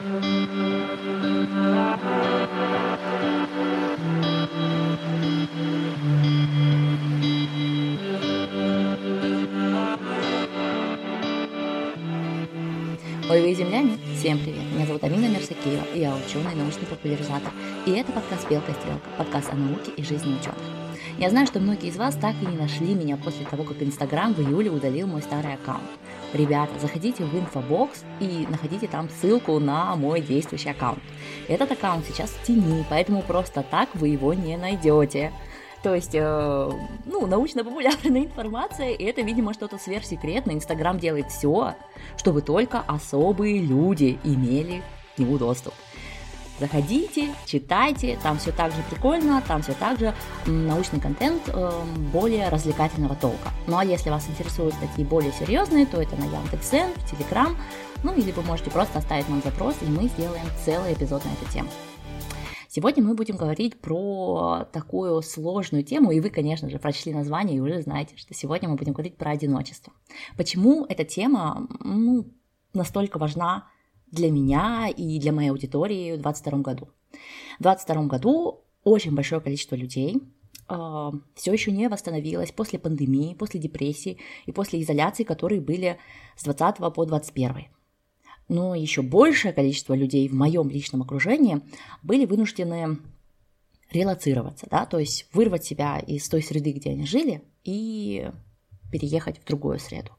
Ой, вы земляне? Всем привет! Меня зовут Амина Мерсакиева, и я ученый научный популяризатор. И это подкаст «Белка стрелка», подкаст о науке и жизни ученых. Я знаю, что многие из вас так и не нашли меня после того, как Инстаграм в июле удалил мой старый аккаунт. Ребята, заходите в инфобокс и находите там ссылку на мой действующий аккаунт. Этот аккаунт сейчас в тени, поэтому просто так вы его не найдете. То есть, э, ну, научно-популярная информация, и это, видимо, что-то сверхсекретное. Инстаграм делает все, чтобы только особые люди имели к нему доступ. Заходите, читайте, там все так же прикольно, там все так же научный контент э, более развлекательного толка. Ну а если вас интересуют статьи более серьезные, то это на Яндекс.Зен, в Телеграм, ну или вы можете просто оставить нам запрос, и мы сделаем целый эпизод на эту тему. Сегодня мы будем говорить про такую сложную тему, и вы, конечно же, прочли название и уже знаете, что сегодня мы будем говорить про одиночество. Почему эта тема ну, настолько важна для меня и для моей аудитории в 2022 году? В 2022 году очень большое количество людей э, а, все еще не восстановилось после пандемии, после депрессии и после изоляции, которые были с 20 по 21 но еще большее количество людей в моем личном окружении были вынуждены релацироваться, да, то есть вырвать себя из той среды, где они жили, и переехать в другую среду.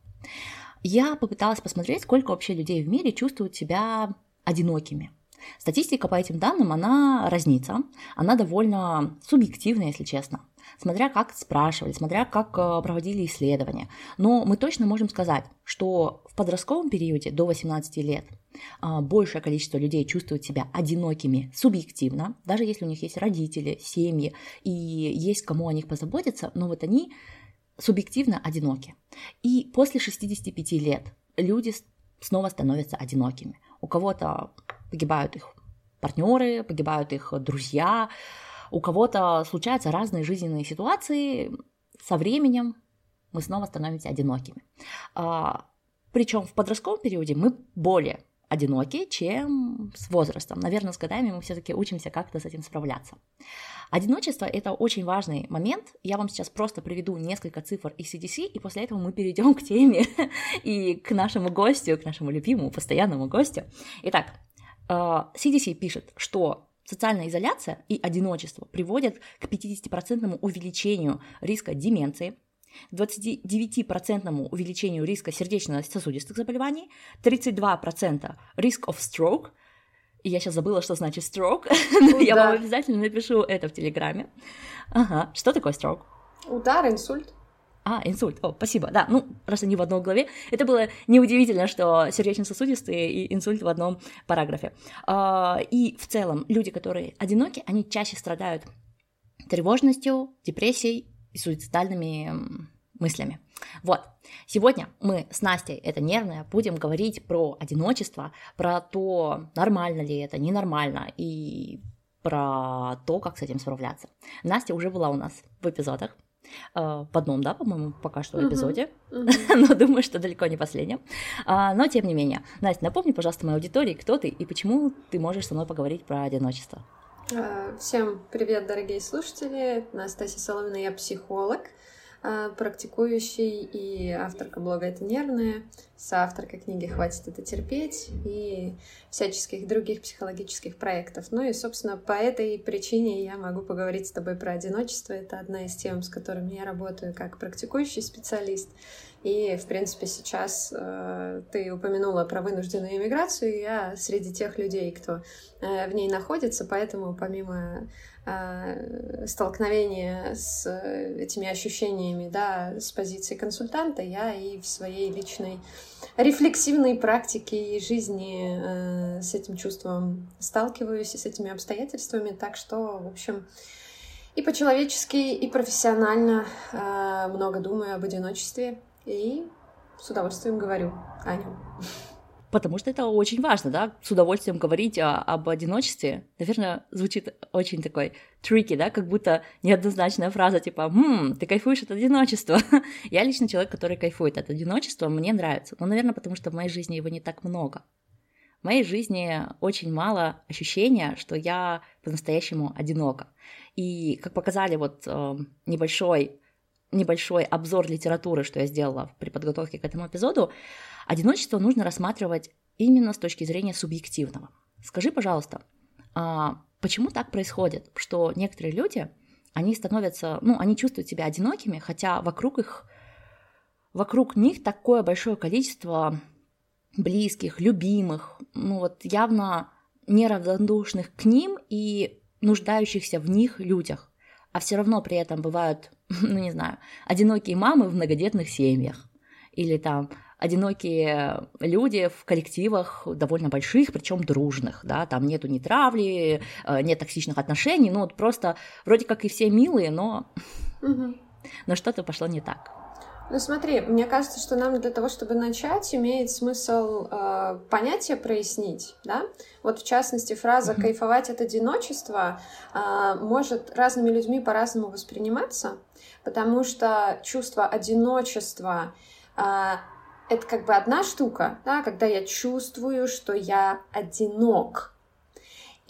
Я попыталась посмотреть, сколько вообще людей в мире чувствуют себя одинокими. Статистика по этим данным, она разнится, она довольно субъективна, если честно смотря как спрашивали, смотря как э, проводили исследования. Но мы точно можем сказать, что в подростковом периоде до 18 лет а, большее количество людей чувствуют себя одинокими субъективно, даже если у них есть родители, семьи и есть кому о них позаботиться, но вот они субъективно одиноки. И после 65 лет люди снова становятся одинокими. У кого-то погибают их партнеры, погибают их друзья, у кого-то случаются разные жизненные ситуации, со временем мы снова становимся одинокими. А, Причем в подростковом периоде мы более одиноки, чем с возрастом. Наверное, с годами мы все-таки учимся как-то с этим справляться. Одиночество – это очень важный момент. Я вам сейчас просто приведу несколько цифр из CDC, и после этого мы перейдем к теме и к нашему гостю, к нашему любимому постоянному гостю. Итак, CDC а, пишет, что Социальная изоляция и одиночество приводят к 50% увеличению риска деменции, 29% увеличению риска сердечно-сосудистых заболеваний, 32% риск of stroke, и я сейчас забыла, что значит stroke, но я вам обязательно напишу это в Телеграме. Ага, что такое stroke? Удар, инсульт. А, инсульт. О, спасибо. Да, ну, раз они в одной главе. Это было неудивительно, что сердечно-сосудистые и инсульт в одном параграфе. А, и в целом люди, которые одиноки, они чаще страдают тревожностью, депрессией и суицидальными мыслями. Вот, сегодня мы с Настей, это нервная, будем говорить про одиночество, про то, нормально ли это, ненормально, и про то, как с этим справляться. Настя уже была у нас в эпизодах, Э, в одном, да, по-моему, пока что в эпизоде, но думаю, что далеко не последнем. А, но тем не менее, Настя, напомни, пожалуйста, моей аудитории, кто ты и почему ты можешь со мной поговорить про одиночество. А, всем привет, дорогие слушатели. Настасья Соломина, я психолог. А, практикующий и авторка блога «Это нервная», соавторка книги «Хватит это терпеть» и всяческих других психологических проектов. Ну и, собственно, по этой причине я могу поговорить с тобой про одиночество. Это одна из тем, с которыми я работаю как практикующий специалист. И, в принципе, сейчас э, ты упомянула про вынужденную иммиграцию. Я среди тех людей, кто э, в ней находится, поэтому помимо э, столкновения с этими ощущениями, да, с позиции консультанта, я и в своей личной рефлексивной практике и жизни э, с этим чувством сталкиваюсь и с этими обстоятельствами. Так что, в общем, и по-человечески, и профессионально э, много думаю об одиночестве и с удовольствием говорю о нем. Потому что это очень важно, да, с удовольствием говорить о, об одиночестве. Наверное, звучит очень такой трики, да, как будто неоднозначная фраза, типа, «Ммм, ты кайфуешь от одиночества». Я лично человек, который кайфует от одиночества, мне нравится. Но, наверное, потому что в моей жизни его не так много. в моей жизни очень мало ощущения, что я по-настоящему одинока. И как показали вот э, небольшой, небольшой обзор литературы, что я сделала при подготовке к этому эпизоду, одиночество нужно рассматривать именно с точки зрения субъективного. Скажи, пожалуйста, а почему так происходит, что некоторые люди, они становятся, ну, они чувствуют себя одинокими, хотя вокруг их, вокруг них такое большое количество близких, любимых, ну вот явно неравнодушных к ним и нуждающихся в них людях. А все равно при этом бывают, ну не знаю, одинокие мамы в многодетных семьях. Или там одинокие люди в коллективах довольно больших, причем дружных, да, там нету ни травли, э, нет токсичных отношений, ну вот просто вроде как и все милые, но, угу. но что-то пошло не так. Ну смотри, мне кажется, что нам для того, чтобы начать, имеет смысл э, понятие прояснить, да? Вот в частности фраза "кайфовать от одиночества" э, может разными людьми по-разному восприниматься, потому что чувство одиночества э, это как бы одна штука, да, когда я чувствую, что я одинок,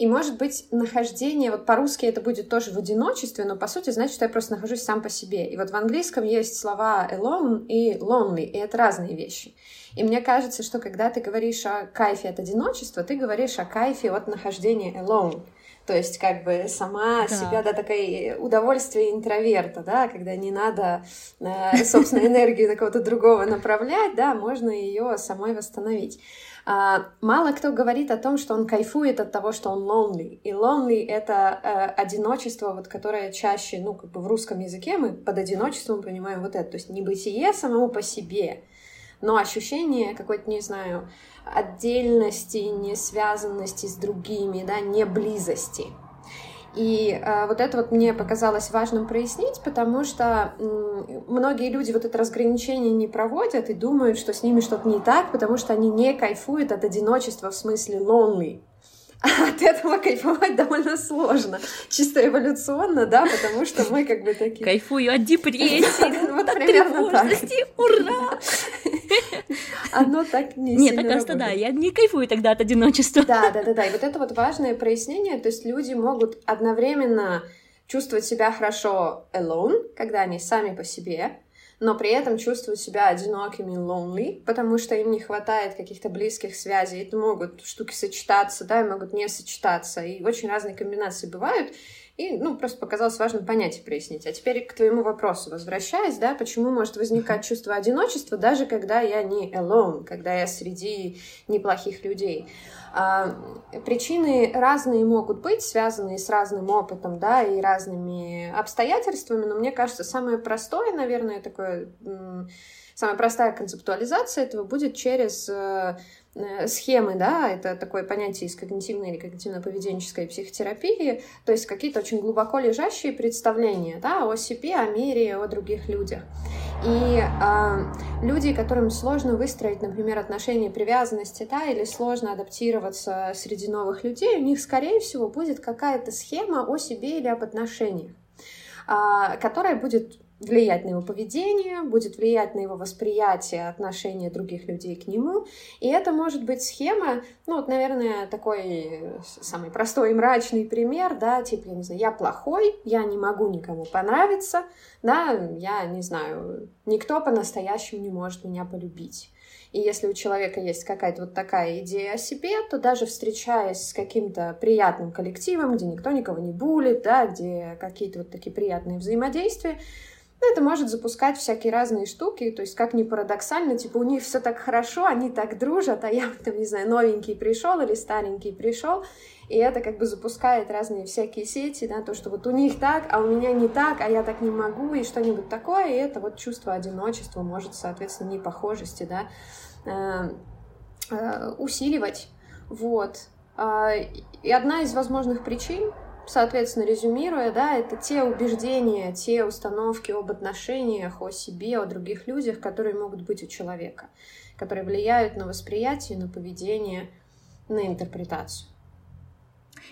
и, может быть, нахождение, вот по-русски это будет тоже в одиночестве, но по сути значит, что я просто нахожусь сам по себе. И вот в английском есть слова alone и lonely, и это разные вещи. И мне кажется, что когда ты говоришь о кайфе от одиночества, ты говоришь о кайфе от нахождения alone. То есть как бы сама да. себя, да, такое удовольствие интроверта, да, когда не надо, э, собственно, энергию на кого-то другого направлять, да, можно ее самой восстановить. А, мало кто говорит о том, что он кайфует от того, что он lonely. И lonely — это э, одиночество, вот, которое чаще, ну, как бы в русском языке мы под одиночеством понимаем вот это. То есть не бытие самому по себе, но ощущение какой-то, не знаю, отдельности, не связанности с другими, да, не близости. И э, вот это вот мне показалось важным прояснить, потому что э, многие люди вот это разграничение не проводят и думают, что с ними что-то не так, потому что они не кайфуют от одиночества в смысле lonely. от этого кайфовать довольно сложно, чисто эволюционно, да, потому что мы как бы такие... Кайфую от депрессии, вот примерно так. ура! Оно так не Нет, так просто да, я не кайфую тогда от одиночества. Да, да, да, да, и вот это вот важное прояснение, то есть люди могут одновременно чувствовать себя хорошо alone, когда они сами по себе, но при этом чувствуют себя одинокими, lonely, потому что им не хватает каких-то близких связей. Это могут штуки сочетаться, да, и могут не сочетаться. И очень разные комбинации бывают. И, ну, просто показалось важным понятие прояснить. А теперь к твоему вопросу возвращаясь, да, почему может возникать чувство одиночества, даже когда я не alone, когда я среди неплохих людей. А, причины разные могут быть, связанные с разным опытом, да, и разными обстоятельствами, но мне кажется, самое простое, наверное, такое, самая простая концептуализация этого будет через э, Э, схемы, да, это такое понятие из когнитивной или когнитивно-поведенческой психотерапии, то есть какие-то очень глубоко лежащие представления, да, о себе, о мире, о других людях. И э, люди, которым сложно выстроить, например, отношения привязанности, да, или сложно адаптироваться среди новых людей, у них, скорее всего, будет какая-то схема о себе или об отношениях, э, которая будет влиять на его поведение, будет влиять на его восприятие отношения других людей к нему. И это может быть схема, ну вот, наверное, такой самый простой и мрачный пример, да, типа, я не знаю, я плохой, я не могу никому понравиться, да, я не знаю, никто по-настоящему не может меня полюбить. И если у человека есть какая-то вот такая идея о себе, то даже встречаясь с каким-то приятным коллективом, где никто никого не булит, да, где какие-то вот такие приятные взаимодействия, ну, это может запускать всякие разные штуки, то есть как ни парадоксально, типа у них все так хорошо, они так дружат, а я там, не знаю, новенький пришел или старенький пришел, и это как бы запускает разные всякие сети, да, то, что вот у них так, а у меня не так, а я так не могу, и что-нибудь такое, и это вот чувство одиночества может, соответственно, непохожести, да, э, э, усиливать, вот. А, и одна из возможных причин соответственно, резюмируя, да, это те убеждения, те установки об отношениях, о себе, о других людях, которые могут быть у человека, которые влияют на восприятие, на поведение, на интерпретацию.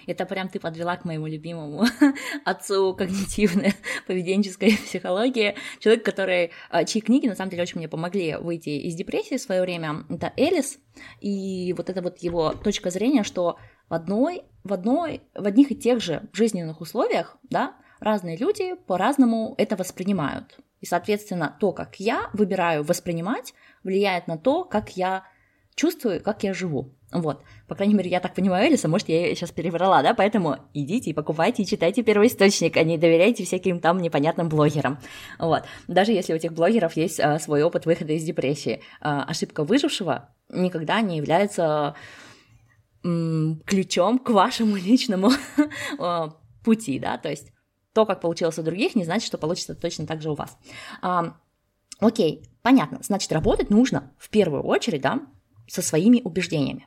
Это прям ты подвела к моему любимому отцу когнитивной поведенческой психологии. Человек, который, а, чьи книги на самом деле очень мне помогли выйти из депрессии в свое время, это Элис. И вот это вот его точка зрения, что в одной, в одной, в одних и тех же жизненных условиях, да, разные люди по-разному это воспринимают. И, соответственно, то, как я выбираю воспринимать, влияет на то, как я чувствую, как я живу. Вот. По крайней мере, я так понимаю Элиса, может, я сейчас переврала, да, поэтому идите и покупайте и читайте первоисточник, а не доверяйте всяким там непонятным блогерам. Вот. Даже если у этих блогеров есть а, свой опыт выхода из депрессии. А, ошибка выжившего никогда не является ключом к вашему личному а, пути, да, то есть то, как получилось у других, не значит, что получится точно так же у вас. А, окей, понятно, значит, работать нужно в первую очередь, да, со своими убеждениями.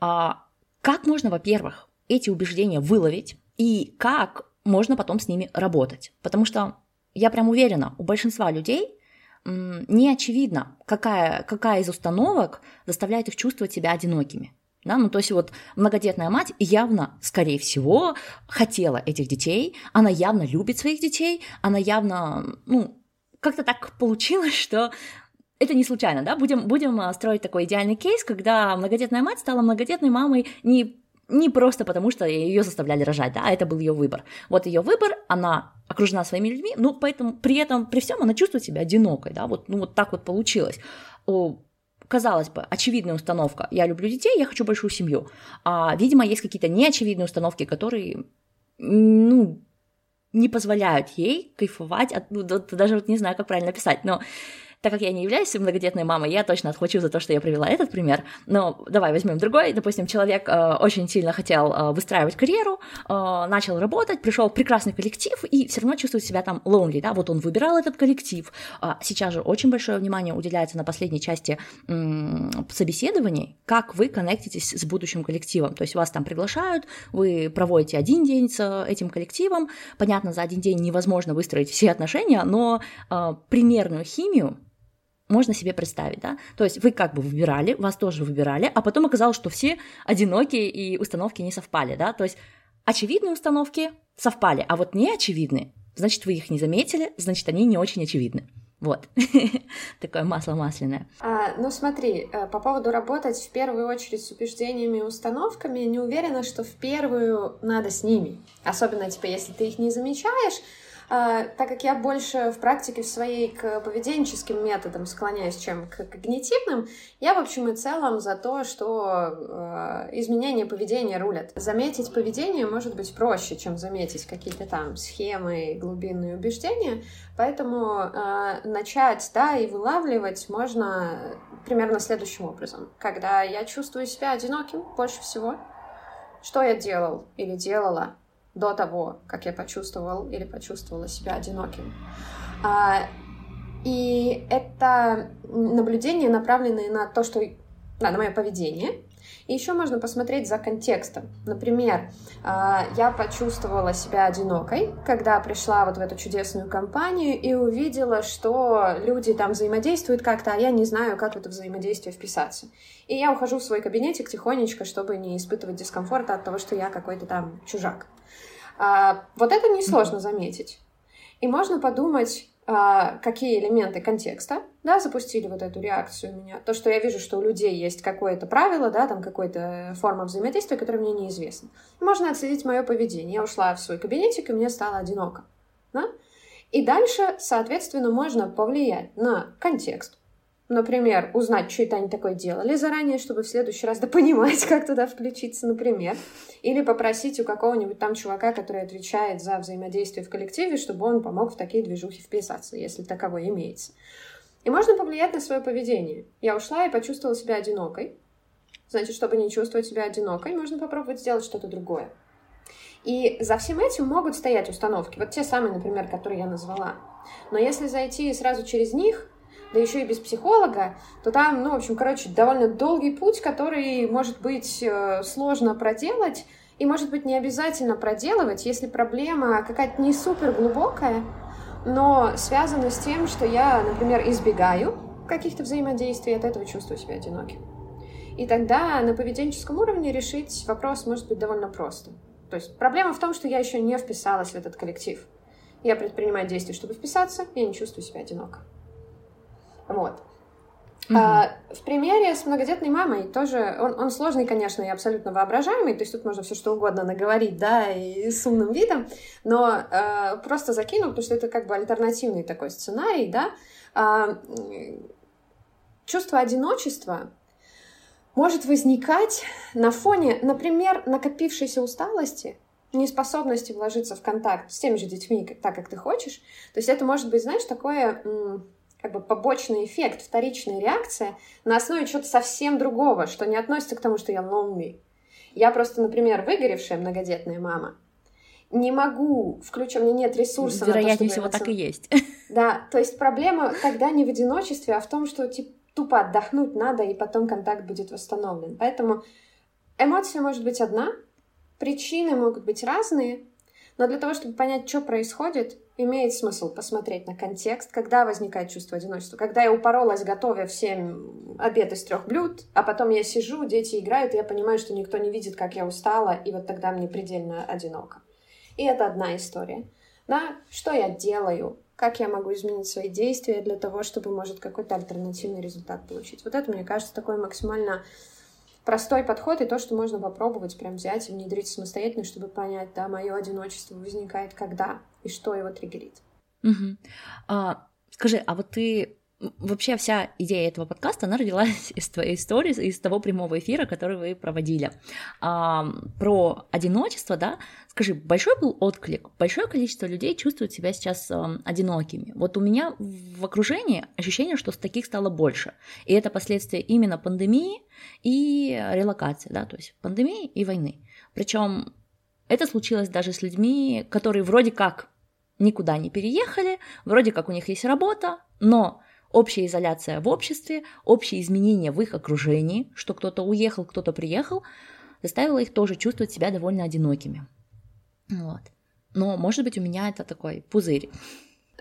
А, как можно, во-первых, эти убеждения выловить и как можно потом с ними работать? Потому что я прям уверена, у большинства людей не очевидно, какая, какая из установок заставляет их чувствовать себя одинокими. Да, ну, то есть вот многодетная мать явно, скорее всего, хотела этих детей, она явно любит своих детей, она явно, ну, как-то так получилось, что это не случайно, да, будем, будем а, строить такой идеальный кейс, когда многодетная мать стала многодетной мамой не не просто потому, что ее заставляли рожать, да, а это был ее выбор. Вот ее выбор, она окружена своими людьми, ну, поэтому при этом, при всем она чувствует себя одинокой, да, вот, ну, вот так вот получилось. Казалось бы, очевидная установка, я люблю детей, я хочу большую семью. А, видимо, есть какие-то неочевидные установки, которые, ну, не позволяют ей кайфовать от, ну, даже вот не знаю, как правильно написать, но так как я не являюсь многодетной мамой, я точно отхвачу за то, что я привела этот пример. Но давай возьмем другой. Допустим, человек э, очень сильно хотел э, выстраивать карьеру, э, начал работать, пришел в прекрасный коллектив и все равно чувствует себя там lonely, да, вот он выбирал этот коллектив. А сейчас же очень большое внимание уделяется на последней части м- собеседований, как вы коннектитесь с будущим коллективом. То есть вас там приглашают, вы проводите один день с этим коллективом. Понятно, за один день невозможно выстроить все отношения, но э, примерную химию можно себе представить, да? То есть вы как бы выбирали, вас тоже выбирали, а потом оказалось, что все одинокие и установки не совпали, да? То есть очевидные установки совпали, а вот неочевидные, значит, вы их не заметили, значит, они не очень очевидны. Вот. Такое масло масляное. А, ну смотри, э, по поводу работать в первую очередь с убеждениями и установками, не уверена, что в первую надо с ними. Особенно, типа, если ты их не замечаешь, так как я больше в практике в своей к поведенческим методам склоняюсь, чем к когнитивным, я в общем и целом за то, что э, изменения поведения рулят. Заметить поведение может быть проще, чем заметить какие-то там схемы, глубинные убеждения, поэтому э, начать, да, и вылавливать можно примерно следующим образом. Когда я чувствую себя одиноким больше всего, что я делал или делала до того, как я почувствовал или почувствовала себя одиноким. А, и это наблюдения, направленные на то, что да, на мое поведение. И еще можно посмотреть за контекстом. Например, а, я почувствовала себя одинокой, когда пришла вот в эту чудесную компанию и увидела, что люди там взаимодействуют как-то, а я не знаю, как в это взаимодействие вписаться. И я ухожу в свой кабинетик тихонечко, чтобы не испытывать дискомфорта от того, что я какой-то там чужак. А, вот это несложно заметить. И можно подумать, какие элементы контекста, да, запустили вот эту реакцию у меня. То, что я вижу, что у людей есть какое-то правило, да, там какая-то форма взаимодействия, которая мне неизвестна. можно отследить мое поведение. Я ушла в свой кабинетик, и мне стало одиноко. Да? И дальше, соответственно, можно повлиять на контекст. Например, узнать, что это они такое делали заранее, чтобы в следующий раз да понимать, как туда включиться, например. Или попросить у какого-нибудь там чувака, который отвечает за взаимодействие в коллективе, чтобы он помог в такие движухи вписаться, если таковой имеется. И можно повлиять на свое поведение. Я ушла и почувствовала себя одинокой. Значит, чтобы не чувствовать себя одинокой, можно попробовать сделать что-то другое. И за всем этим могут стоять установки. Вот те самые, например, которые я назвала. Но если зайти сразу через них, да еще и без психолога, то там, ну, в общем, короче, довольно долгий путь, который, может быть, э, сложно проделать, и, может быть, не обязательно проделывать, если проблема какая-то не супер глубокая, но связана с тем, что я, например, избегаю каких-то взаимодействий, от этого чувствую себя одиноким. И тогда на поведенческом уровне решить вопрос может быть довольно просто. То есть проблема в том, что я еще не вписалась в этот коллектив. Я предпринимаю действия, чтобы вписаться, я не чувствую себя одиноко. Вот. Угу. А, в примере с многодетной мамой тоже, он, он сложный, конечно, и абсолютно воображаемый, то есть тут можно все что угодно наговорить, да, и с умным видом, но а, просто закину, потому что это как бы альтернативный такой сценарий, да. А, чувство одиночества может возникать на фоне, например, накопившейся усталости, неспособности вложиться в контакт с теми же детьми, так как ты хочешь. То есть это может быть, знаешь, такое как бы побочный эффект, вторичная реакция на основе чего-то совсем другого, что не относится к тому, что я lonely. Я просто, например, выгоревшая многодетная мама, не могу, включая, мне нет ресурса Вероятнее на то, чтобы всего так и есть. Да, то есть проблема тогда не в одиночестве, а в том, что типа, тупо отдохнуть надо, и потом контакт будет восстановлен. Поэтому эмоция может быть одна, причины могут быть разные, но для того, чтобы понять, что происходит, имеет смысл посмотреть на контекст, когда возникает чувство одиночества. Когда я упоролась, готовя всем обед из трех блюд, а потом я сижу, дети играют, и я понимаю, что никто не видит, как я устала, и вот тогда мне предельно одиноко. И это одна история. Да, что я делаю, как я могу изменить свои действия для того, чтобы, может, какой-то альтернативный результат получить. Вот это, мне кажется, такой максимально простой подход и то, что можно попробовать прям взять и внедрить самостоятельно, чтобы понять, да, мое одиночество возникает когда и что его триггерит. Угу. А, скажи, а вот ты вообще вся идея этого подкаста, она родилась из твоей истории, из того прямого эфира, который вы проводили. А, про одиночество, да, скажи, большой был отклик, большое количество людей чувствует себя сейчас а, одинокими. Вот у меня в окружении ощущение, что таких стало больше. И это последствия именно пандемии и релокации, да, то есть пандемии и войны. Причем это случилось даже с людьми, которые вроде как никуда не переехали, вроде как у них есть работа, но общая изоляция в обществе, общие изменения в их окружении, что кто-то уехал, кто-то приехал, заставило их тоже чувствовать себя довольно одинокими. Вот. Но, может быть, у меня это такой пузырь.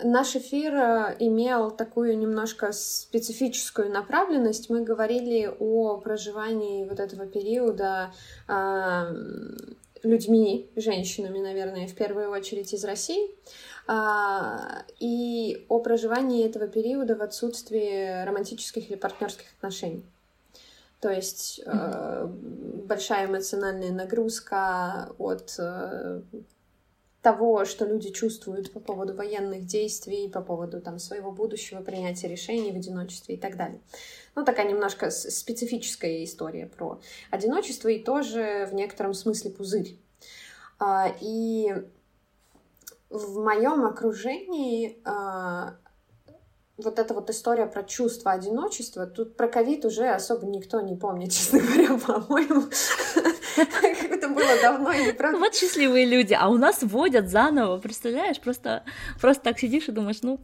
Наш эфир э, имел такую немножко специфическую направленность. Мы говорили о проживании вот этого периода э, людьми, женщинами, наверное, в первую очередь из России. А, и о проживании этого периода в отсутствии романтических или партнерских отношений. То есть mm-hmm. большая эмоциональная нагрузка от э, того, что люди чувствуют по поводу военных действий, по поводу там своего будущего принятия решений в одиночестве и так далее. Ну, такая немножко специфическая история про одиночество и тоже в некотором смысле пузырь. А, и в моем окружении а, вот эта вот история про чувство одиночества, тут про ковид уже особо никто не помнит, честно говоря, по-моему. Как это было давно и неправда. Вот счастливые люди, а у нас вводят заново, представляешь? Просто, просто так сидишь и думаешь, ну,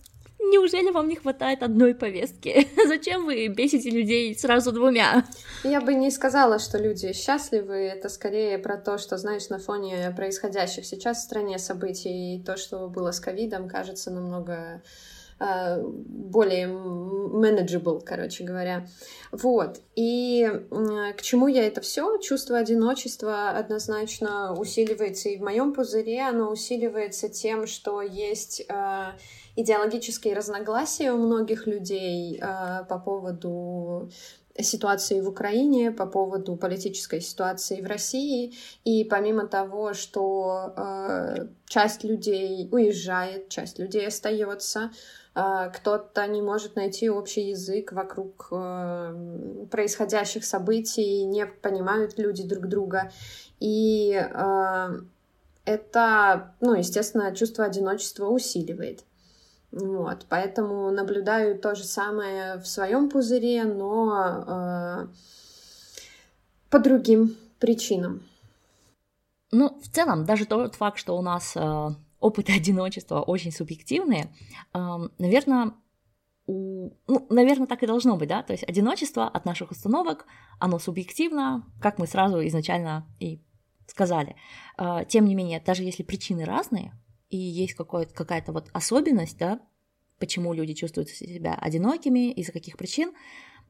Неужели вам не хватает одной повестки? Зачем вы бесите людей сразу двумя? Я бы не сказала, что люди счастливы. Это скорее про то, что, знаешь, на фоне происходящих сейчас в стране событий, то, что было с ковидом, кажется намного более manageable, короче говоря. Вот. И к чему я это все? Чувство одиночества однозначно усиливается и в моем пузыре. Оно усиливается тем, что есть э, идеологические разногласия у многих людей э, по поводу ситуации в Украине, по поводу политической ситуации в России. И помимо того, что э, часть людей уезжает, часть людей остается, э, кто-то не может найти общий язык вокруг э, происходящих событий, не понимают люди друг друга. И э, это, ну, естественно, чувство одиночества усиливает. Вот, поэтому наблюдаю то же самое в своем пузыре, но э, по другим причинам. Ну, в целом, даже тот факт, что у нас э, опыты одиночества очень субъективные, наверное, у... ну, наверное, так и должно быть, да, то есть одиночество от наших установок, оно субъективно, как мы сразу изначально и сказали. Э, тем не менее, даже если причины разные, и есть какая-то вот особенность, да, почему люди чувствуют себя одинокими, из-за каких причин,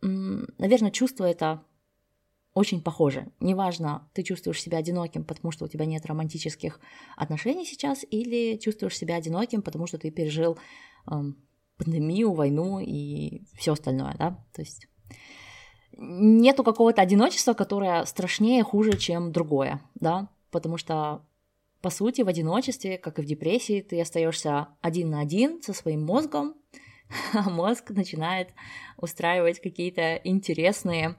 наверное, чувство это очень похожи. Неважно, ты чувствуешь себя одиноким, потому что у тебя нет романтических отношений сейчас, или чувствуешь себя одиноким, потому что ты пережил эм, пандемию, войну и все остальное, да, то есть нету какого-то одиночества, которое страшнее, хуже, чем другое, да, потому что по сути в одиночестве, как и в депрессии, ты остаешься один на один со своим мозгом, а мозг начинает устраивать какие-то интересные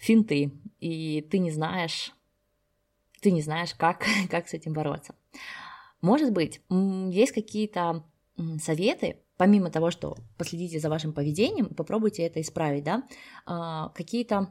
финты, и ты не знаешь, ты не знаешь, как, как с этим бороться. Может быть, есть какие-то советы, помимо того, что последите за вашим поведением, попробуйте это исправить, да, а, какие-то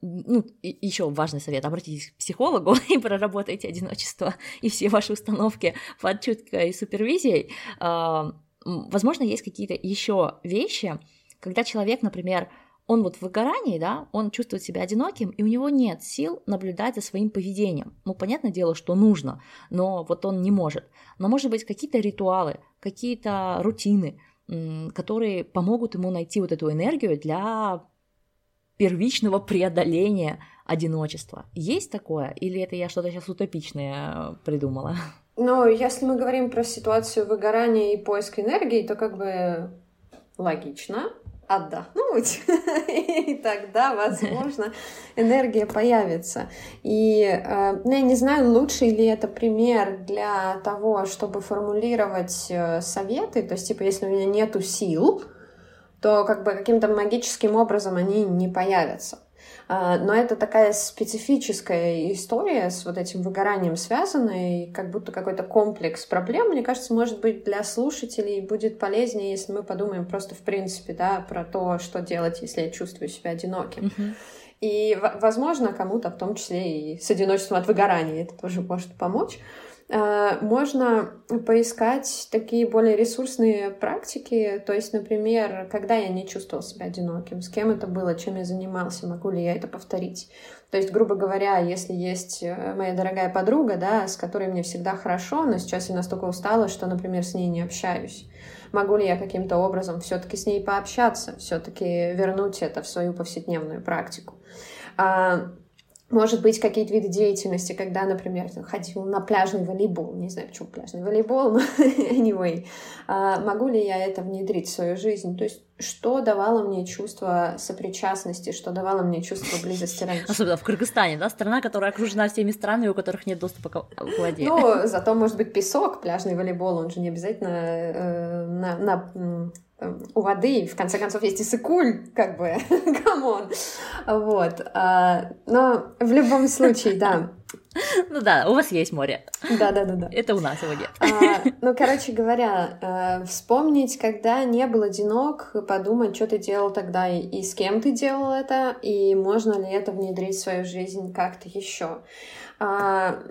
ну, еще важный совет, обратитесь к психологу и проработайте одиночество и все ваши установки под чуткой супервизией. А, возможно, есть какие-то еще вещи, когда человек, например, он вот в выгорании, да, он чувствует себя одиноким, и у него нет сил наблюдать за своим поведением. Ну, понятное дело, что нужно, но вот он не может. Но, может быть, какие-то ритуалы, какие-то рутины, которые помогут ему найти вот эту энергию для первичного преодоления одиночества. Есть такое? Или это я что-то сейчас утопичное придумала? Ну, если мы говорим про ситуацию выгорания и поиск энергии, то как бы логично отдохнуть, и тогда, возможно, энергия появится. И э, ну, я не знаю, лучший ли это пример для того, чтобы формулировать э, советы, то есть, типа, если у меня нету сил, то как бы каким-то магическим образом они не появятся. А, но это такая специфическая история с вот этим выгоранием связанная, и как будто какой-то комплекс проблем. Мне кажется, может быть, для слушателей будет полезнее, если мы подумаем просто в принципе, да, про то, что делать, если я чувствую себя одиноким. И, возможно, кому-то, в том числе и с одиночеством от выгорания, это тоже может помочь. А, можно поискать такие более ресурсные практики, то есть, например, когда я не чувствовал себя одиноким, с кем это было, чем я занимался, могу ли я это повторить. То есть, грубо говоря, если есть э, моя дорогая подруга, да, с которой мне всегда хорошо, но сейчас я настолько устала, что, например, с ней не общаюсь. Могу ли я каким-то образом все-таки с ней пообщаться, все-таки вернуть это в свою повседневную практику? Может быть, какие-то виды деятельности, когда, например, ходил на пляжный волейбол, не знаю, почему пляжный волейбол, но anyway, а, могу ли я это внедрить в свою жизнь? То есть, что давало мне чувство сопричастности, что давало мне чувство близости раньше? Особенно в Кыргызстане, да, страна, которая окружена всеми странами, у которых нет доступа к воде. Ну, зато может быть песок, пляжный волейбол, он же не обязательно э, на, на у воды, в конце концов, есть Иссык-Куль, как бы, come on, вот, а, но в любом случае, да. Ну да, у вас есть море. Да, да, да, да. Это у нас его нет. А, ну, короче говоря, а, вспомнить, когда не был одинок, подумать, что ты делал тогда и, и с кем ты делал это, и можно ли это внедрить в свою жизнь как-то еще. А,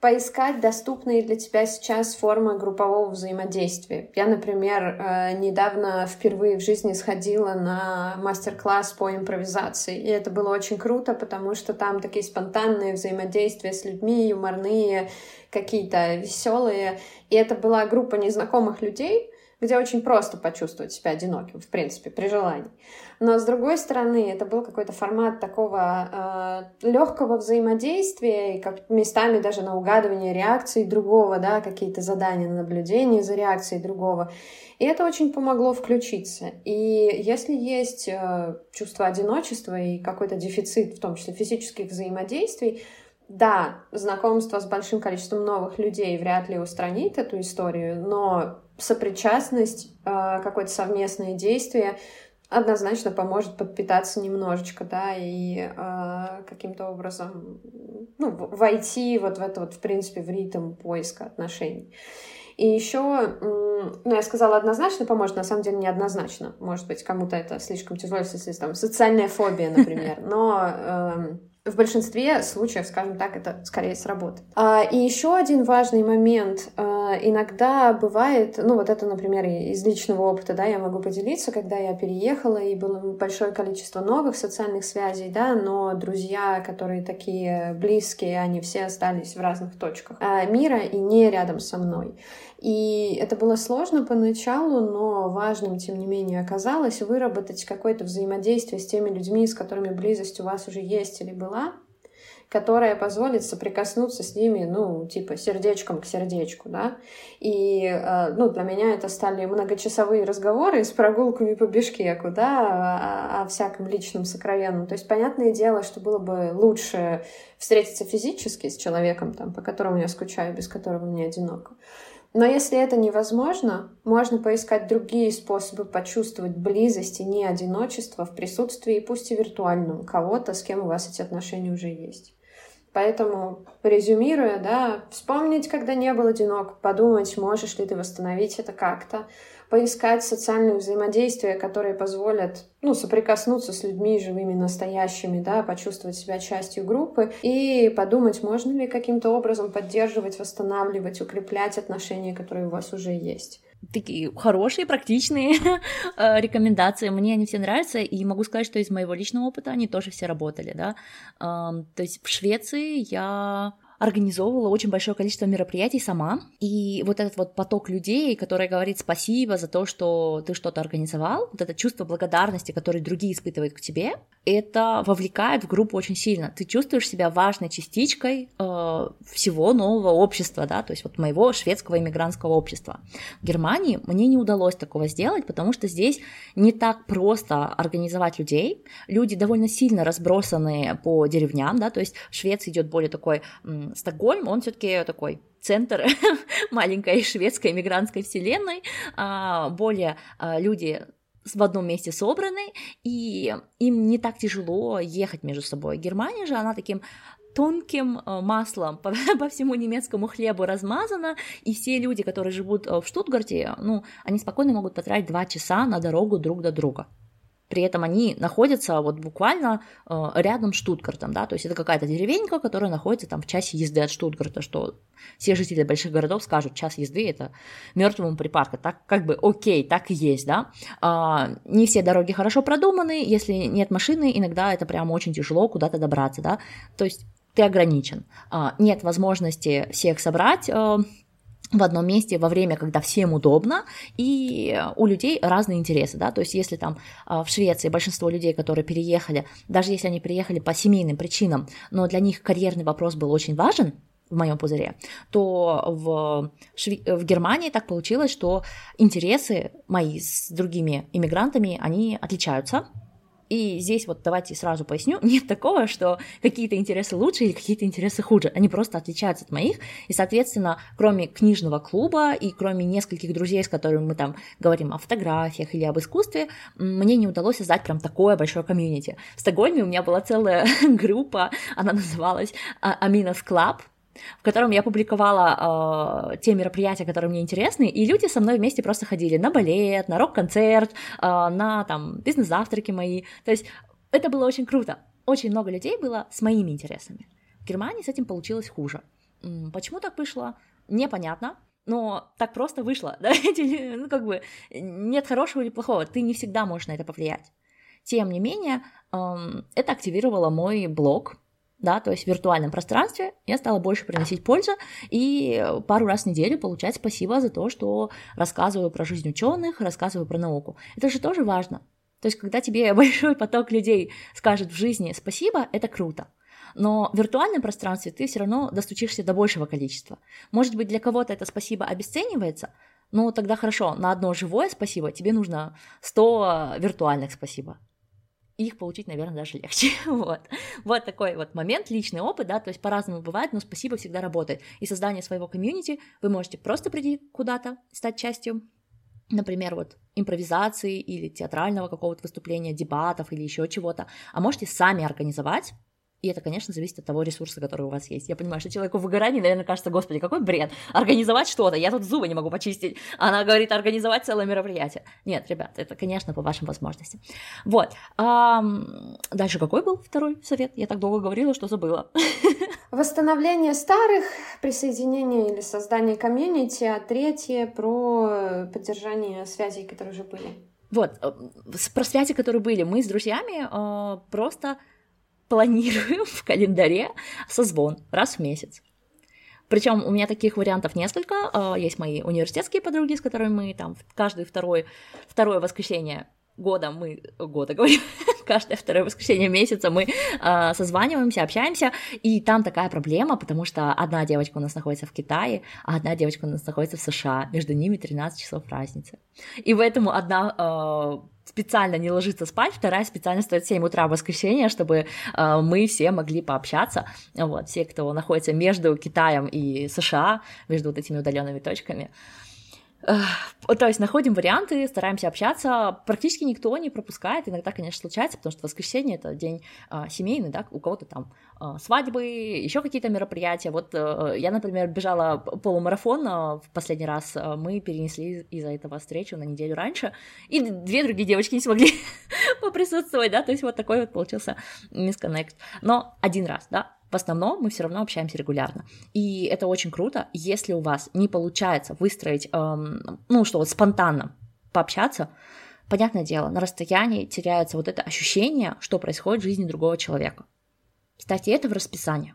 поискать доступные для тебя сейчас формы группового взаимодействия. Я, например, э, недавно впервые в жизни сходила на мастер-класс по импровизации, и это было очень круто, потому что там такие спонтанные взаимодействия с людьми, юморные, какие-то веселые, и это была группа незнакомых людей, где очень просто почувствовать себя одиноким, в принципе, при желании. Но с другой стороны, это был какой-то формат такого э, легкого взаимодействия, и как местами даже на угадывание реакции другого, да, какие-то задания на наблюдение за реакцией другого. И это очень помогло включиться. И если есть э, чувство одиночества и какой-то дефицит, в том числе физических взаимодействий, да, знакомство с большим количеством новых людей вряд ли устранит эту историю, но сопричастность, э, какое-то совместное действие однозначно поможет подпитаться немножечко, да, и э, каким-то образом ну, войти вот в это вот, в принципе, в ритм поиска отношений. И еще, ну, я сказала однозначно поможет, на самом деле неоднозначно. Может быть, кому-то это слишком тяжело, если там социальная фобия, например. Но э, в большинстве случаев, скажем так, это скорее сработает. А, и еще один важный момент. А, иногда бывает, ну вот это, например, из личного опыта, да, я могу поделиться, когда я переехала, и было большое количество новых социальных связей, да, но друзья, которые такие близкие, они все остались в разных точках а, мира и не рядом со мной. И это было сложно поначалу, но важным, тем не менее, оказалось выработать какое-то взаимодействие с теми людьми, с которыми близость у вас уже есть или была, которая позволит соприкоснуться с ними, ну, типа, сердечком к сердечку, да. И, э, ну, для меня это стали многочасовые разговоры с прогулками по Бишкеку, да, о, о всяком личном, сокровенном. То есть, понятное дело, что было бы лучше встретиться физически с человеком, там, по которому я скучаю, без которого мне одиноко. Но если это невозможно, можно поискать другие способы почувствовать близость и не одиночество в присутствии, пусть и виртуальном, кого-то, с кем у вас эти отношения уже есть. Поэтому, резюмируя, да, вспомнить, когда не был одинок, подумать, можешь ли ты восстановить это как-то, поискать социальные взаимодействия, которые позволят ну, соприкоснуться с людьми живыми, настоящими, да, почувствовать себя частью группы и подумать, можно ли каким-то образом поддерживать, восстанавливать, укреплять отношения, которые у вас уже есть такие хорошие, практичные э, рекомендации. Мне они все нравятся, и могу сказать, что из моего личного опыта они тоже все работали, да. То есть в Швеции я организовывала очень большое количество мероприятий сама, и вот этот вот поток людей, который говорит спасибо за то, что ты что-то организовал, вот это чувство благодарности, которое другие испытывают к тебе, это вовлекает в группу очень сильно. Ты чувствуешь себя важной частичкой э, всего нового общества, да, то есть вот моего шведского иммигрантского общества. В Германии мне не удалось такого сделать, потому что здесь не так просто организовать людей. Люди довольно сильно разбросаны по деревням, да, то есть в идет более такой Стокгольм, он все-таки такой центр маленькой шведской мигрантской вселенной, а, более а, люди в одном месте собраны, и им не так тяжело ехать между собой. Германия же, она таким тонким а, маслом по, по всему немецкому хлебу размазана, и все люди, которые живут в Штутгарте, ну, они спокойно могут потратить два часа на дорогу друг до друга. При этом они находятся вот буквально э, рядом с Штутгартом, да, то есть это какая-то деревенька, которая находится там в часе езды от Штутгарта, что все жители больших городов скажут, час езды это мертвому припарка, так как бы окей, так и есть, да. А, не все дороги хорошо продуманы, если нет машины, иногда это прям очень тяжело куда-то добраться, да, то есть ты ограничен, а, нет возможности всех собрать, э, в одном месте во время, когда всем удобно, и у людей разные интересы, да, то есть если там а, в Швеции большинство людей, которые переехали, даже если они приехали по семейным причинам, но для них карьерный вопрос был очень важен, в моем пузыре, то в, Шве... в Германии так получилось, что интересы мои с другими иммигрантами, они отличаются, и здесь вот давайте сразу поясню, нет такого, что какие-то интересы лучше или какие-то интересы хуже. Они просто отличаются от моих. И, соответственно, кроме книжного клуба и кроме нескольких друзей, с которыми мы там говорим о фотографиях или об искусстве, мне не удалось создать прям такое большое комьюнити. В Стокгольме у меня была целая группа, она называлась Аминас Club, в котором я публиковала э, те мероприятия, которые мне интересны, и люди со мной вместе просто ходили на балет, на рок-концерт, э, на там бизнес-завтраки мои. То есть это было очень круто. Очень много людей было с моими интересами. В Германии с этим получилось хуже. Почему так вышло? Непонятно но так просто вышло, да, ну, как бы, нет хорошего или плохого, ты не всегда можешь на это повлиять. Тем не менее, эм, это активировало мой блог, да, то есть в виртуальном пространстве я стала больше приносить пользу и пару раз в неделю получать спасибо за то, что рассказываю про жизнь ученых, рассказываю про науку. Это же тоже важно. То есть, когда тебе большой поток людей скажет в жизни спасибо, это круто. Но в виртуальном пространстве ты все равно достучишься до большего количества. Может быть, для кого-то это спасибо обесценивается, но тогда хорошо, на одно живое спасибо тебе нужно 100 виртуальных спасибо их получить, наверное, даже легче. вот. вот такой вот момент, личный опыт, да, то есть по-разному бывает, но спасибо всегда работает. И создание своего комьюнити вы можете просто прийти куда-то, стать частью, например, вот импровизации или театрального какого-то выступления, дебатов или еще чего-то, а можете сами организовать И это, конечно, зависит от того ресурса, который у вас есть. Я понимаю, что человеку в выгорании, наверное, кажется, господи, какой бред. Организовать что-то, я тут зубы не могу почистить. Она говорит, организовать целое мероприятие. Нет, ребят, это, конечно, по вашим возможностям. Вот. А, дальше какой был второй совет? Я так долго говорила, что забыла. Восстановление старых, присоединение или создание комьюнити, а третье про поддержание связей, которые уже были. Вот, э, про связи, которые были. Мы с друзьями э, просто планируем в календаре созвон раз в месяц. Причем у меня таких вариантов несколько. А, есть мои университетские подруги, с которыми мы там каждое второе, второе воскресенье года мы, года говорю, каждое второе воскресенье месяца мы э, созваниваемся, общаемся, и там такая проблема, потому что одна девочка у нас находится в Китае, а одна девочка у нас находится в США, между ними 13 часов разницы. И поэтому одна э, специально не ложится спать, вторая специально стоит в 7 утра в воскресенье, чтобы э, мы все могли пообщаться, вот, все, кто находится между Китаем и США, между вот этими удаленными точками, то есть находим варианты, стараемся общаться. Практически никто не пропускает. Иногда, конечно, случается, потому что воскресенье это день а, семейный, да, у кого-то там а, свадьбы, еще какие-то мероприятия. Вот а, я, например, бежала полумарафон а, в последний раз. А, мы перенесли из-за этого встречу на неделю раньше, и две другие девочки не смогли поприсутствовать, да, то есть вот такой вот получился мисконнект. Но один раз, да, в основном мы все равно общаемся регулярно. И это очень круто, если у вас не получается выстроить, эм, ну что, вот спонтанно пообщаться, понятное дело, на расстоянии теряется вот это ощущение, что происходит в жизни другого человека. Ставьте это в расписание.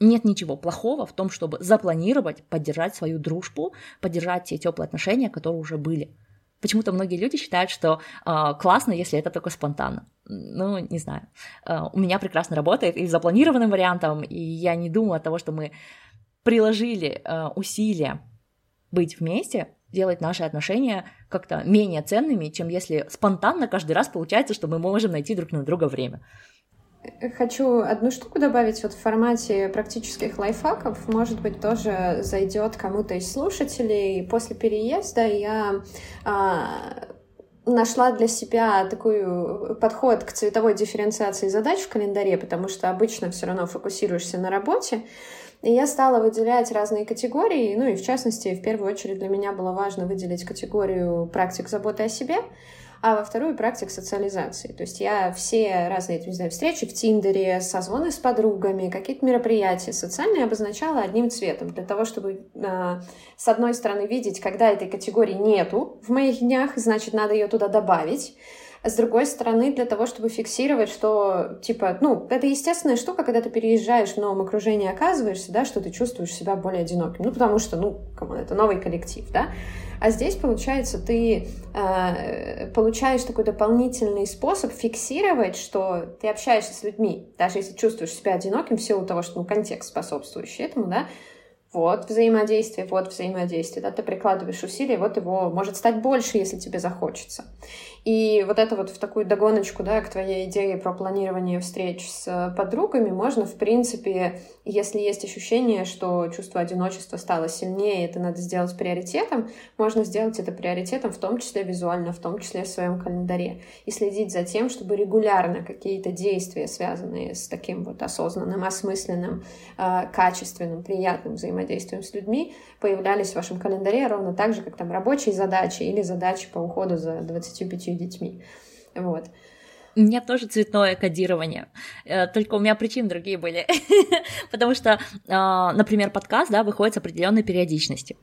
Нет ничего плохого в том, чтобы запланировать, поддержать свою дружбу, поддержать те теплые отношения, которые уже были. Почему-то многие люди считают, что э, классно, если это только спонтанно. Ну, не знаю. Э, у меня прекрасно работает и запланированным вариантом, и я не думаю от того, что мы приложили э, усилия быть вместе, делать наши отношения как-то менее ценными, чем если спонтанно каждый раз получается, что мы можем найти друг на друга время. Хочу одну штуку добавить вот в формате практических лайфхаков. Может быть, тоже зайдет кому-то из слушателей. После переезда я а, нашла для себя такой подход к цветовой дифференциации задач в календаре, потому что обычно все равно фокусируешься на работе. И я стала выделять разные категории, ну и в частности, в первую очередь для меня было важно выделить категорию практик заботы о себе, а во вторую практик социализации. То есть я все разные, не знаю, встречи в Тиндере, созвоны с подругами, какие-то мероприятия социальные обозначала одним цветом, для того, чтобы э, с одной стороны видеть, когда этой категории нету в моих днях, значит, надо ее туда добавить, а с другой стороны, для того, чтобы фиксировать, что, типа, ну, это естественная штука, когда ты переезжаешь в новом окружении, оказываешься, да, что ты чувствуешь себя более одиноким. Ну, потому что, ну, кому это новый коллектив, да. А здесь, получается, ты э, получаешь такой дополнительный способ фиксировать, что ты общаешься с людьми, даже если чувствуешь себя одиноким в силу того, что ну, контекст способствующий этому, да, вот взаимодействие, вот взаимодействие, да, ты прикладываешь усилия, вот его может стать больше, если тебе захочется. И вот это вот в такую догоночку, да, к твоей идее про планирование встреч с подругами можно, в принципе, если есть ощущение, что чувство одиночества стало сильнее, это надо сделать приоритетом, можно сделать это приоритетом, в том числе визуально, в том числе в своем календаре, и следить за тем, чтобы регулярно какие-то действия, связанные с таким вот осознанным, осмысленным, э, качественным, приятным взаимодействием с людьми, появлялись в вашем календаре ровно так же, как там рабочие задачи или задачи по уходу за 25 детьми. Вот. У меня тоже цветное кодирование, э, только у меня причин другие были. Потому что, а, например, подкаст да, выходит с определенной периодичностью,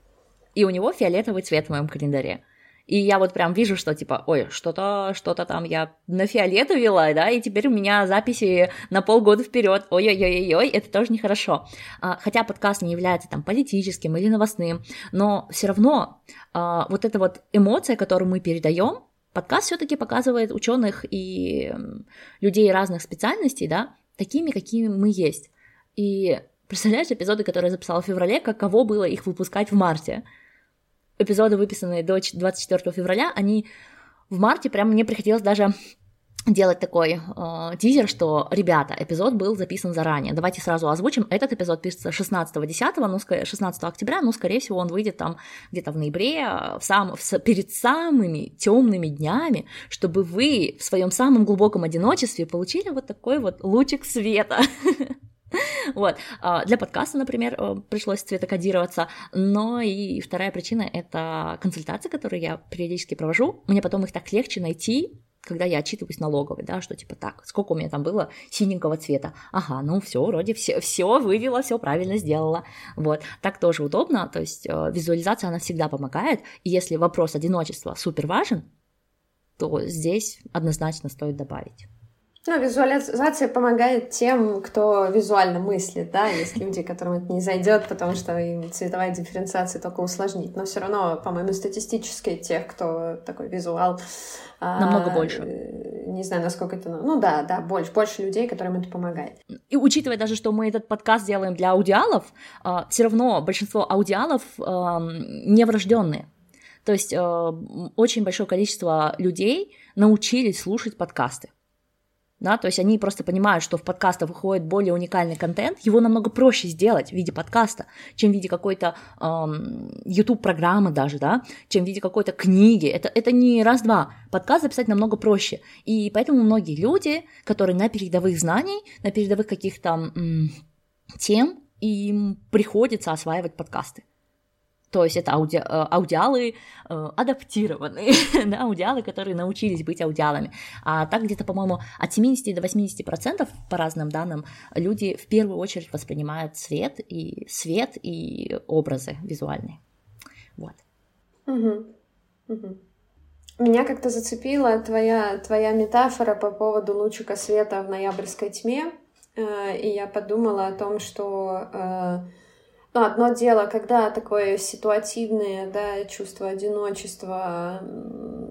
и у него фиолетовый цвет в моем календаре. И я вот прям вижу, что типа, ой, что-то, что-то там я на фиолетовила, да, и теперь у меня записи на полгода вперед. Ой-ой-ой-ой, это тоже нехорошо. А, хотя подкаст не является там политическим или новостным, но все равно а, вот эта вот эмоция, которую мы передаем, Подкаст все-таки показывает ученых и людей разных специальностей, да, такими, какими мы есть. И представляешь, эпизоды, которые я записала в феврале, каково было их выпускать в марте. Эпизоды, выписанные до 24 февраля, они в марте прям мне приходилось даже делать такой э, тизер, что, ребята, эпизод был записан заранее. Давайте сразу озвучим. Этот эпизод пишется 16-10, ну, 16 октября, ну, скорее всего, он выйдет там где-то в ноябре, в сам, в, перед самыми темными днями, чтобы вы в своем самом глубоком одиночестве получили вот такой вот лучик света. Вот. А, для подкаста, например, э, пришлось цветокодироваться, но и вторая причина — это консультации, которые я периодически провожу. Мне потом их так легче найти, когда я отчитываюсь налоговой, да, что типа так, сколько у меня там было синенького цвета, ага, ну все, вроде все, все вывела, все правильно сделала, вот, так тоже удобно, то есть э, визуализация, она всегда помогает, и если вопрос одиночества супер важен, то здесь однозначно стоит добавить. Ну, визуализация помогает тем, кто визуально мыслит, да, есть люди, которым это не зайдет, потому что им цветовая дифференциация только усложнит. Но все равно, по-моему, статистически тех, кто такой визуал, намного а, больше. Не знаю, насколько это, ну да, да, больше, больше людей, которым это помогает. И учитывая даже, что мы этот подкаст делаем для аудиалов, а, все равно большинство аудиалов не врожденные. То есть а, очень большое количество людей научились слушать подкасты да, то есть они просто понимают, что в подкастах выходит более уникальный контент, его намного проще сделать в виде подкаста, чем в виде какой-то эм, YouTube-программы даже, да, чем в виде какой-то книги. Это, это не раз-два. Подкаст записать намного проще. И поэтому многие люди, которые на передовых знаний, на передовых каких-то м, тем, им приходится осваивать подкасты. То есть это ауди, э, аудиалы э, адаптированные, да, аудиалы, которые научились быть аудиалами. А так где-то, по-моему, от 70 до 80 процентов, по разным данным, люди в первую очередь воспринимают цвет и свет и образы визуальные. Вот. Угу. Угу. Меня как-то зацепила твоя, твоя метафора по поводу лучика света в ноябрьской тьме, э, и я подумала о том, что э, ну, одно дело, когда такое ситуативное, да, чувство одиночества,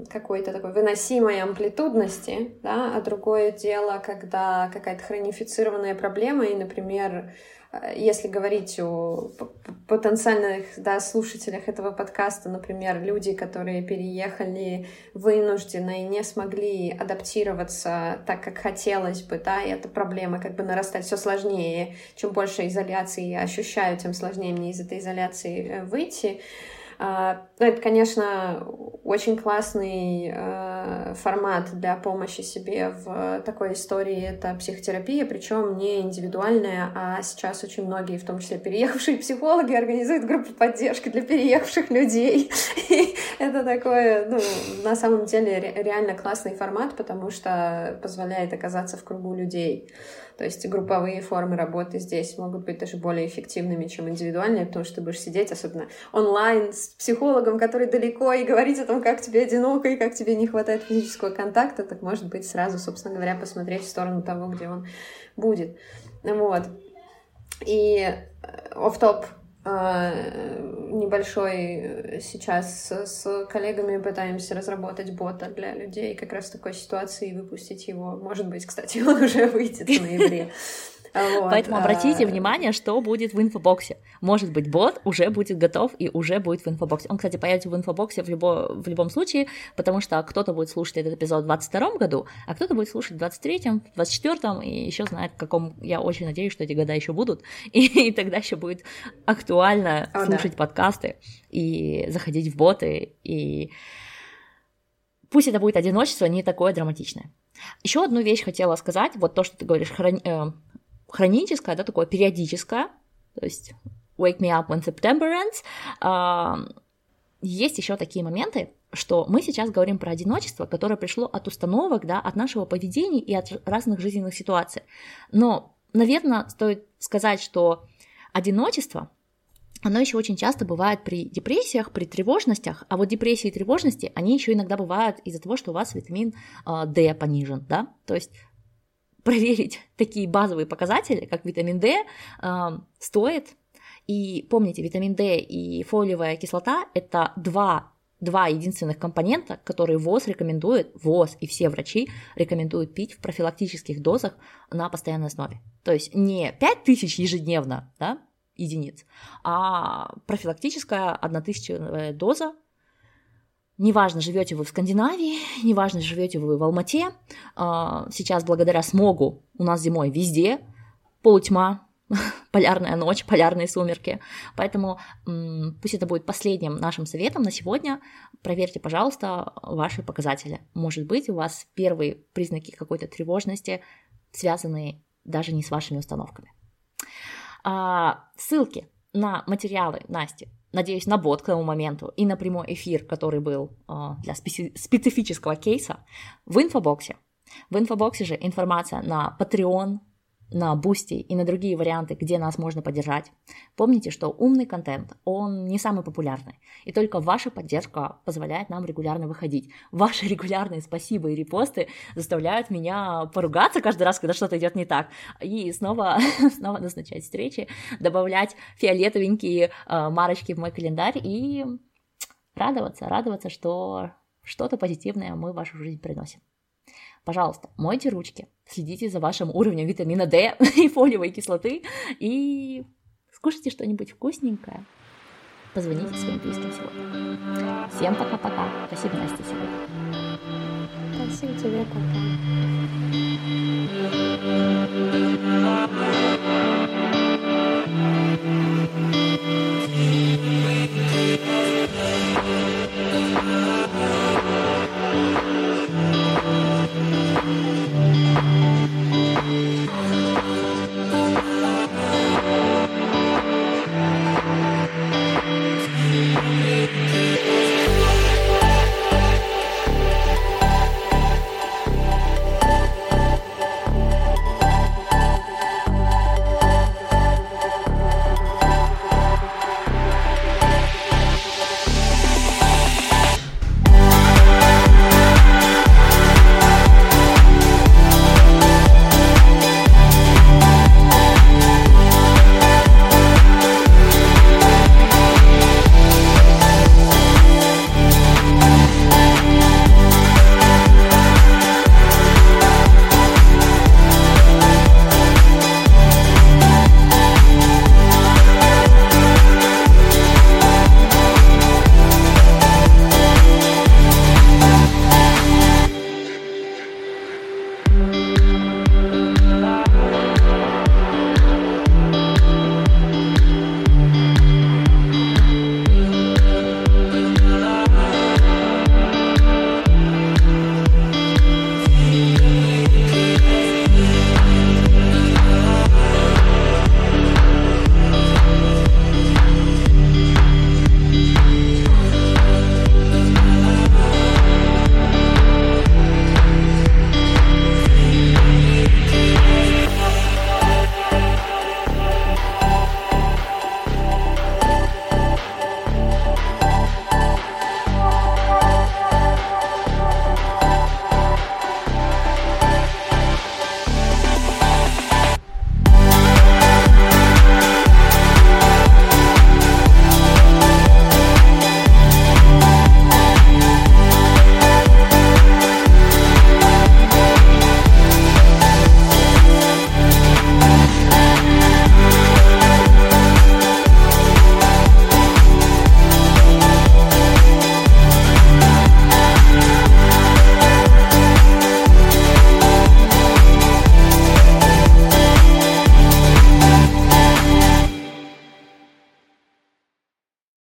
какой-то такой выносимой амплитудности, да, а другое дело, когда какая-то хронифицированная проблема, и, например, если говорить о потенциальных да, слушателях этого подкаста, например, люди, которые переехали вынужденно и не смогли адаптироваться так, как хотелось бы, да, и эта проблема как бы нарастает все сложнее. Чем больше изоляции я ощущаю, тем сложнее мне из этой изоляции э, выйти. Это, конечно, очень классный э, формат для помощи себе в такой истории. Это психотерапия, причем не индивидуальная, а сейчас очень многие, в том числе переехавшие психологи, организуют группы поддержки для переехавших людей. И это такое, ну, на самом деле, реально классный формат, потому что позволяет оказаться в кругу людей. То есть групповые формы работы здесь могут быть даже более эффективными, чем индивидуальные, потому что ты будешь сидеть, особенно онлайн, с психологом, который далеко, и говорить о том, как тебе одиноко и как тебе не хватает физического контакта, так может быть сразу, собственно говоря, посмотреть в сторону того, где он будет. Вот. И оф-топ а, небольшой сейчас с коллегами пытаемся разработать бота для людей как раз в такой ситуации и выпустить его. Может быть, кстати, он уже выйдет в ноябре. Вот. Поэтому обратите а... внимание, что будет в инфобоксе. Может быть, бот уже будет готов и уже будет в инфобоксе. Он, кстати, появится в инфобоксе в, любо... в любом случае, потому что кто-то будет слушать этот эпизод в 22 году, а кто-то будет слушать в 23-м, в 24-м, и еще знает, в каком... Я очень надеюсь, что эти года еще будут, и, и тогда еще будет актуально О, слушать да. подкасты и заходить в боты, и пусть это будет одиночество не такое драматичное. Еще одну вещь хотела сказать, вот то, что ты говоришь, храни... хроническое, да, такое периодическое, то есть Wake Me Up When September Ends, есть еще такие моменты, что мы сейчас говорим про одиночество, которое пришло от установок, да, от нашего поведения и от разных жизненных ситуаций. Но, наверное, стоит сказать, что одиночество, оно еще очень часто бывает при депрессиях, при тревожностях, а вот депрессии и тревожности, они еще иногда бывают из-за того, что у вас витамин а, D понижен, да, то есть проверить такие базовые показатели, как витамин D, стоит. И помните, витамин D и фолиевая кислота – это два два единственных компонента, которые ВОЗ рекомендует, ВОЗ и все врачи рекомендуют пить в профилактических дозах на постоянной основе. То есть не 5000 ежедневно да, единиц, а профилактическая 1000 доза Неважно, живете вы в Скандинавии, неважно, живете вы в Алмате. А, сейчас благодаря смогу у нас зимой везде полутьма, полярная ночь, полярные сумерки. Поэтому пусть это будет последним нашим советом на сегодня. Проверьте, пожалуйста, ваши показатели. Может быть, у вас первые признаки какой-то тревожности, связанные даже не с вашими установками. А, ссылки на материалы Насти надеюсь, на бот к тому моменту и на прямой эфир, который был э, для специ- специфического кейса в инфобоксе. В инфобоксе же информация на Patreon, на Boosty и на другие варианты, где нас можно поддержать. Помните, что умный контент, он не самый популярный, и только ваша поддержка позволяет нам регулярно выходить. Ваши регулярные спасибо и репосты заставляют меня поругаться каждый раз, когда что-то идет не так, и снова, снова назначать встречи, добавлять фиолетовенькие э, марочки в мой календарь и радоваться, радоваться, что что-то позитивное мы в вашу жизнь приносим. Пожалуйста, мойте ручки, следите за вашим уровнем витамина D и фолиевой кислоты и скушайте что-нибудь вкусненькое. Позвоните своим близким сегодня. Всем пока-пока. Спасибо, Настя, сегодня. Спасибо тебе, пока.